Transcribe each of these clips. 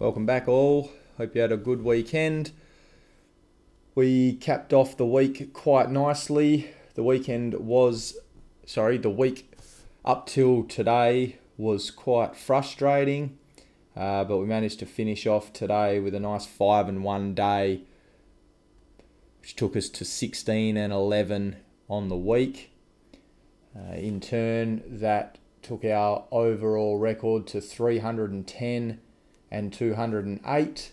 Welcome back, all. Hope you had a good weekend. We capped off the week quite nicely. The weekend was, sorry, the week up till today was quite frustrating, uh, but we managed to finish off today with a nice five and one day, which took us to 16 and 11 on the week. Uh, in turn, that took our overall record to 310 and 208,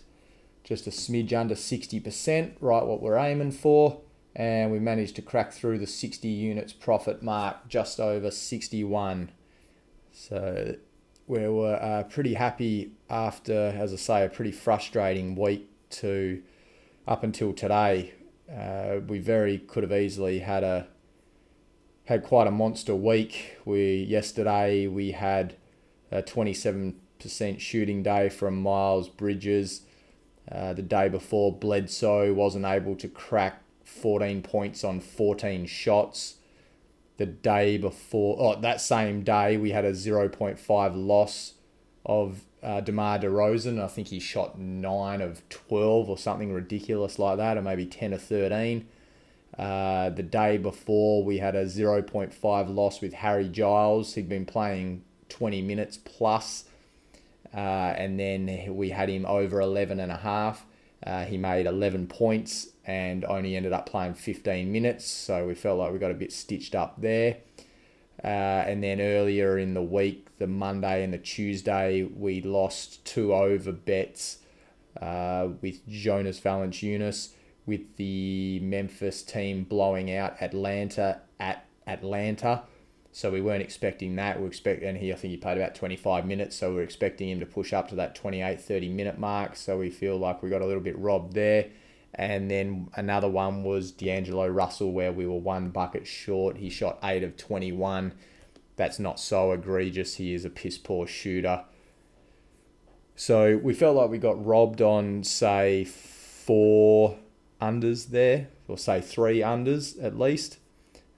just a smidge under 60%, right what we're aiming for. And we managed to crack through the 60 units profit mark, just over 61. So we were uh, pretty happy after, as I say, a pretty frustrating week to up until today. Uh, we very could have easily had a had quite a monster week. We yesterday we had a 27% shooting day from Miles Bridges. Uh, the day before, Bledsoe wasn't able to crack 14 points on 14 shots. The day before, oh, that same day, we had a 0.5 loss of uh, DeMar DeRozan. I think he shot 9 of 12 or something ridiculous like that, or maybe 10 of 13. Uh, the day before, we had a 0.5 loss with Harry Giles. He'd been playing 20 minutes plus, uh, and then we had him over 11 and a half. Uh, he made 11 points and only ended up playing 15 minutes, so we felt like we got a bit stitched up there. Uh, and then earlier in the week, the Monday and the Tuesday, we lost two over bets uh, with Jonas Valanciunas with the Memphis team blowing out Atlanta at Atlanta. So we weren't expecting that. We expect, and he I think he played about 25 minutes, so we are expecting him to push up to that 28, 30 minute mark. So we feel like we got a little bit robbed there. And then another one was D'Angelo Russell, where we were one bucket short. He shot eight of 21. That's not so egregious. He is a piss poor shooter. So we felt like we got robbed on, say, four unders there, or say three unders at least.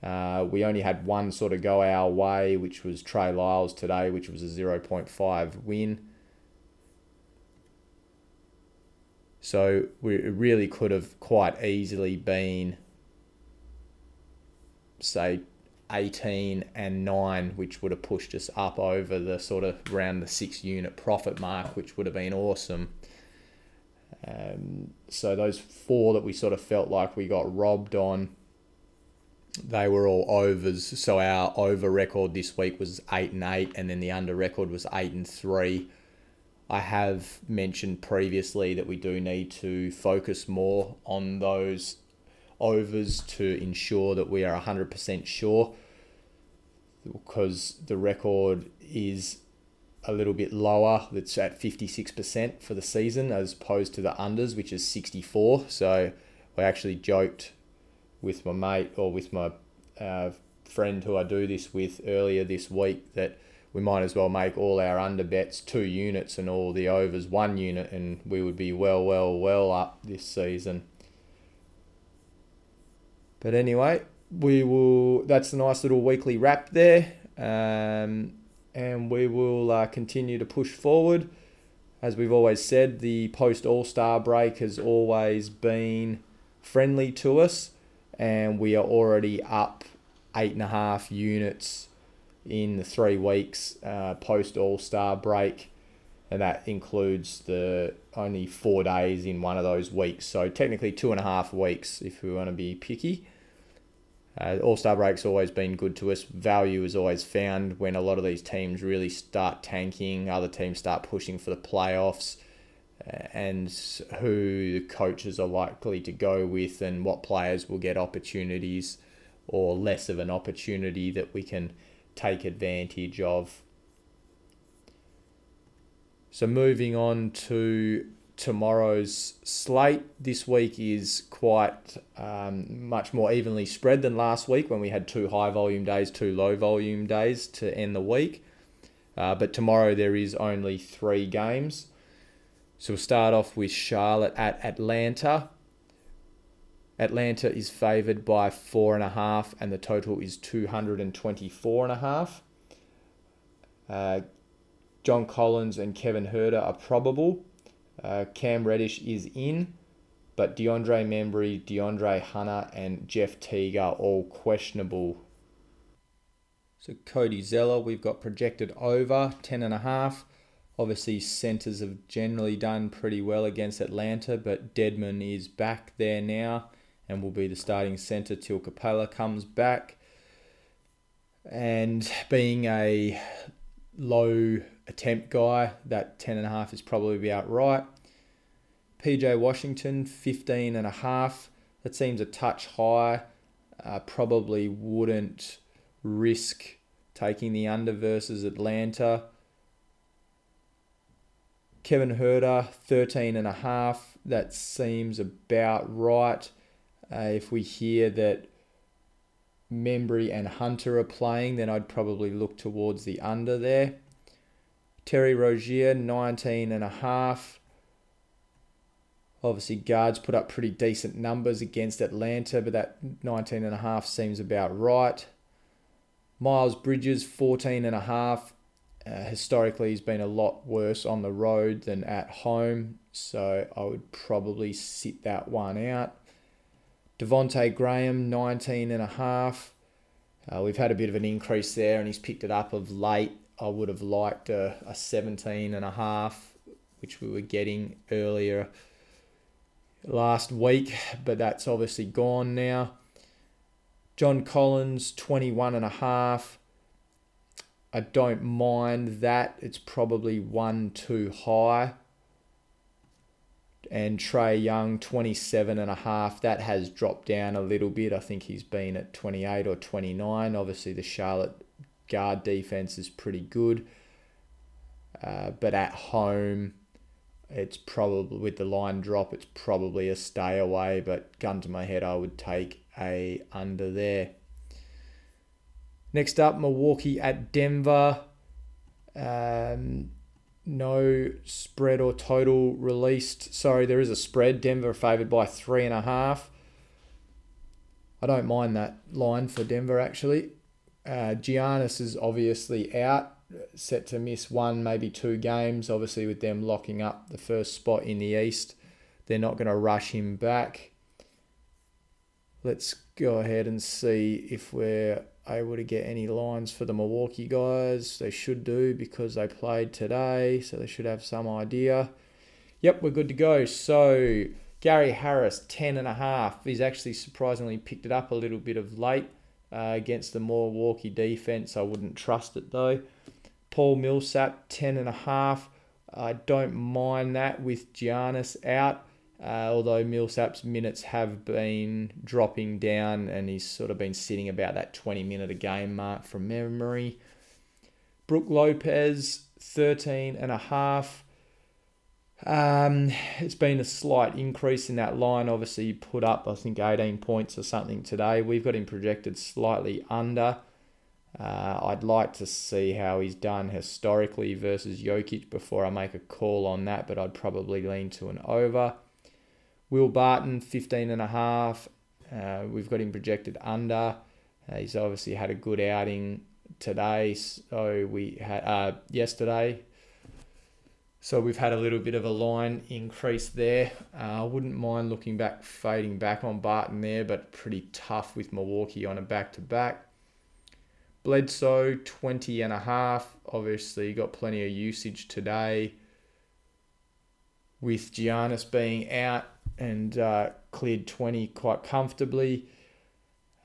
Uh, we only had one sort of go our way, which was Trey Lyles today, which was a 0.5 win. So we really could have quite easily been, say, 18 and 9, which would have pushed us up over the sort of around the six unit profit mark, which would have been awesome. Um, so those four that we sort of felt like we got robbed on, they were all overs. So our over record this week was eight and eight, and then the under record was eight and three. I have mentioned previously that we do need to focus more on those overs to ensure that we are 100% sure because the record is a little bit lower. It's at 56% for the season as opposed to the unders, which is 64. So we actually joked with my mate or with my uh, friend who I do this with earlier this week that we might as well make all our under bets two units and all the overs one unit, and we would be well, well, well up this season. But anyway, we will. That's a nice little weekly wrap there. Um, and we will uh, continue to push forward. As we've always said, the post All Star break has always been friendly to us, and we are already up eight and a half units in the three weeks uh, post All Star break, and that includes the only four days in one of those weeks. So technically two and a half weeks if we want to be picky. Uh, All Star break's always been good to us. Value is always found when a lot of these teams really start tanking, other teams start pushing for the playoffs, and who the coaches are likely to go with, and what players will get opportunities or less of an opportunity that we can take advantage of. So, moving on to tomorrow's slate this week is quite um, much more evenly spread than last week when we had two high volume days, two low volume days to end the week. Uh, but tomorrow there is only three games. So we'll start off with Charlotte at Atlanta. Atlanta is favoured by four and a half, and the total is 224 and a half. Uh, John Collins and Kevin Huerter are probable Uh, Cam Reddish is in, but DeAndre Bembry, DeAndre Hunter, and Jeff Teague are all questionable. So Cody Zeller, we've got projected over 10.5. Obviously, centres have generally done pretty well against Atlanta, but Dedmon is back there now and will be the starting centre till Capela comes back. And being a low attempt guy, that 10.5 is probably about right. PJ Washington, 15.5. That seems a touch high. Uh, probably wouldn't risk taking the under versus Atlanta. Kevin Huerter, 13.5. That seems about right. Uh, if we hear that Bembry and Hunter are playing, then I'd probably look towards the under there. Terry Rozier, 19 and a half. Obviously, guards put up pretty decent numbers against Atlanta, but that 19 and a half seems about right. Miles Bridges, 14 and a half. Uh, historically, he's been a lot worse on the road than at home, so I would probably sit that one out. Devonte Graham, 19 and a half. Uh, we've had a bit of an increase there and he's picked it up of late. I would have liked a, a 17 and a half, which we were getting earlier last week, but that's obviously gone now. John Collins, 21 and a half. I don't mind that. It's probably one too high. And Trae Young 27 and a half that has dropped down a little bit. I think he's been at 28 or 29 obviously the Charlotte guard defense is pretty good. Uh, but at home it's probably with the line drop it's probably a stay away. But gun to my head I would take a under there next up Milwaukee at Denver um, no spread or total released. Sorry, there is a spread. Denver favored by three and a half. I don't mind that line for Denver actually. Uh, Giannis is obviously out, set to miss one, maybe two games. Obviously, with them locking up the first spot in the East, they're not going to rush him back. Let's go ahead and see if we're able to get any lines for the Milwaukee guys. They should do because they played today, so they should have some idea. Yep, we're good to go. So Gary Harris, ten and a half. He's actually surprisingly picked it up a little bit of late uh, against the Milwaukee defense. I wouldn't trust it though. Paul Millsap, ten and a half. I don't mind that with Giannis out. Uh, although Millsap's minutes have been dropping down and he's sort of been sitting about that 20 minute a game mark from memory. Brook Lopez, 13 and a half. Um, it's been a slight increase in that line. Obviously, put up, I think, 18 points or something today. We've got him projected slightly under. Uh, I'd like to see how he's done historically versus Jokic before I make a call on that, but I'd probably lean to an over. Will Barton, 15 and a half. Uh, we've got him projected under. Uh, he's obviously had a good outing today. So we had uh, yesterday. So we've had a little bit of a line increase there. Uh, I wouldn't mind looking back, fading back on Barton there, but pretty tough with Milwaukee on a back to back. Bledsoe, 20 and a half. Obviously, got plenty of usage today. With Giannis being out, and uh, cleared 20 quite comfortably.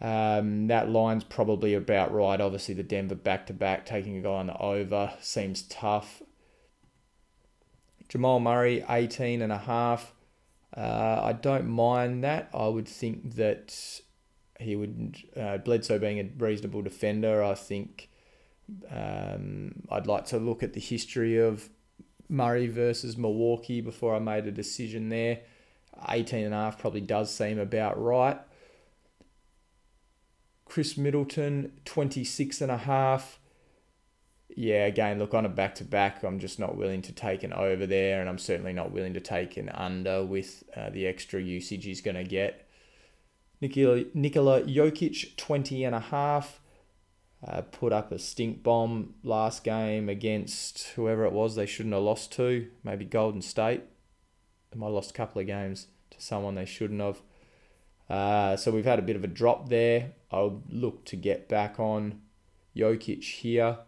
Um, that line's probably about right. Obviously, the Denver back to back, taking a guy on the over seems tough. Jamal Murray, 18 and a half. Uh, I don't mind that. I would think that he would, uh, Bledsoe being a reasonable defender, I think um, I'd like to look at the history of Murray versus Milwaukee before I made a decision there. 18 and a half probably does seem about right. Khris Middleton, 26 and a half. Yeah, again, look on a back to back. I'm just not willing to take an over there, and I'm certainly not willing to take an under with uh, the extra usage he's going to get. Nikola, Nikola Jokic, 20 and a half. Uh, put up a stink bomb last game against whoever it was they shouldn't have lost to, maybe Golden State. Might have lost a couple of games to someone they shouldn't have. Uh, so we've had a bit of a drop there. I'll look to get back on Jokic here.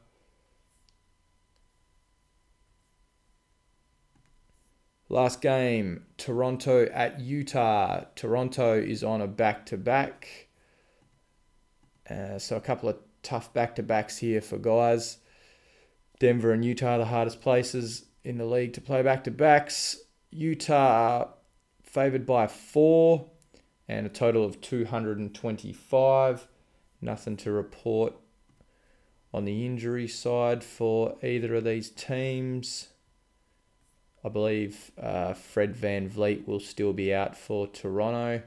Last game, Toronto at Utah. Toronto is on a back to back. So a couple of tough back to backs here for guys. Denver and Utah, are the hardest places in the league to play back to backs. Utah favoured by four and a total of 225. Nothing to report on the injury side for either of these teams. I believe uh, Fred VanVleet will still be out for Toronto.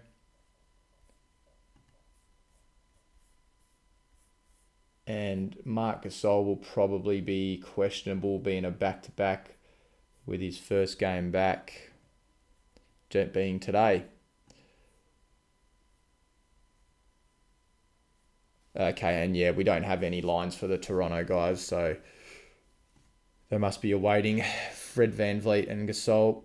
And Marc Gasol will probably be questionable being a back to back with his first game back being today. Okay, and yeah, we don't have any lines for the Toronto guys, so they must be awaiting Fred Van VanVleet and Gasol.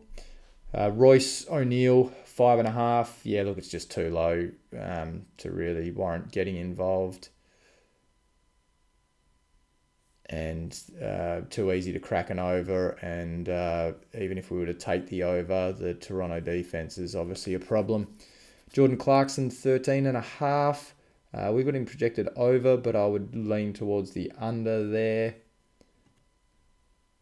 Uh, Royce O'Neale, five and a half. Yeah, look, it's just too low um, to really warrant getting involved. And uh, too easy to crack an over. And uh, even if we were to take the over, the Toronto defense is obviously a problem. Jordan Clarkson, 13 and a half. Uh, we've got him projected over, but I would lean towards the under there.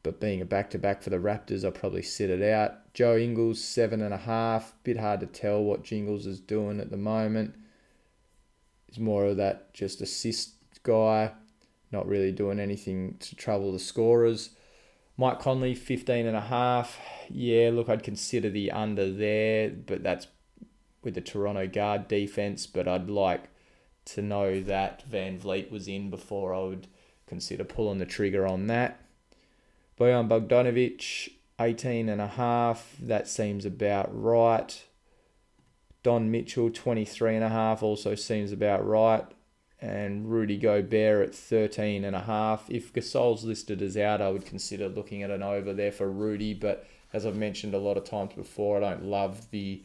But being a back to back for the Raptors, I'll probably sit it out. Joe Ingles, seven and a half. Bit hard to tell what Jingles is doing at the moment. He's more of that just assist guy, not really doing anything to trouble the scorers. Mike Conley, 15 and a half. Yeah, look, I'd consider the under there, but that's with the Toronto guard defense. But I'd like to know that VanVleet was in before I would consider pulling the trigger on that. Bojan Bogdanovic, 18 and a half. That seems about right. Don Mitchell, 23 and a half, also seems about right. And Rudy Gobert at 13 and a half. If Gasol's listed as out, I would consider looking at an over there for Rudy. But as I've mentioned a lot of times before, I don't love the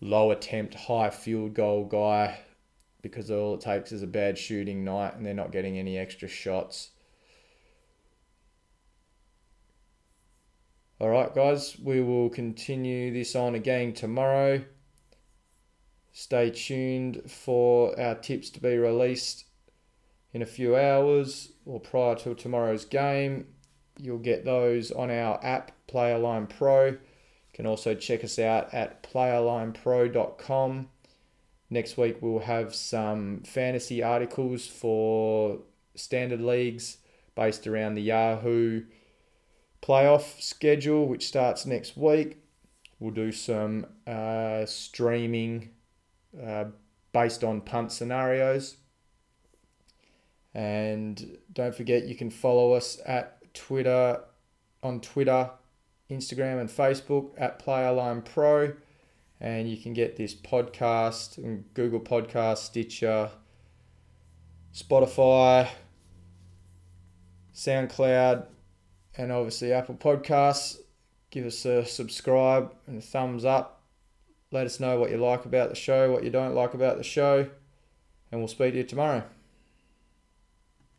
low attempt, high field goal guy because all it takes is a bad shooting night and they're not getting any extra shots. All right, guys, we will continue this on again tomorrow. Stay tuned for our tips to be released in a few hours or prior to tomorrow's game. You'll get those on our app, Playerline Pro. You can also check us out at playerlinepro.com. Next week, we'll have some fantasy articles for standard leagues based around the Yahoo playoff schedule, which starts next week. We'll do some uh, streaming uh, based on punt scenarios. And don't forget, you can follow us at Twitter, on Twitter, Instagram, and Facebook at Playerline Pro and you can get this podcast and Google Podcast, Stitcher, Spotify, SoundCloud, and obviously Apple Podcasts. Give us a subscribe and a thumbs up. Let us know what you like about the show, what you don't like about the show, and we'll speak to you tomorrow.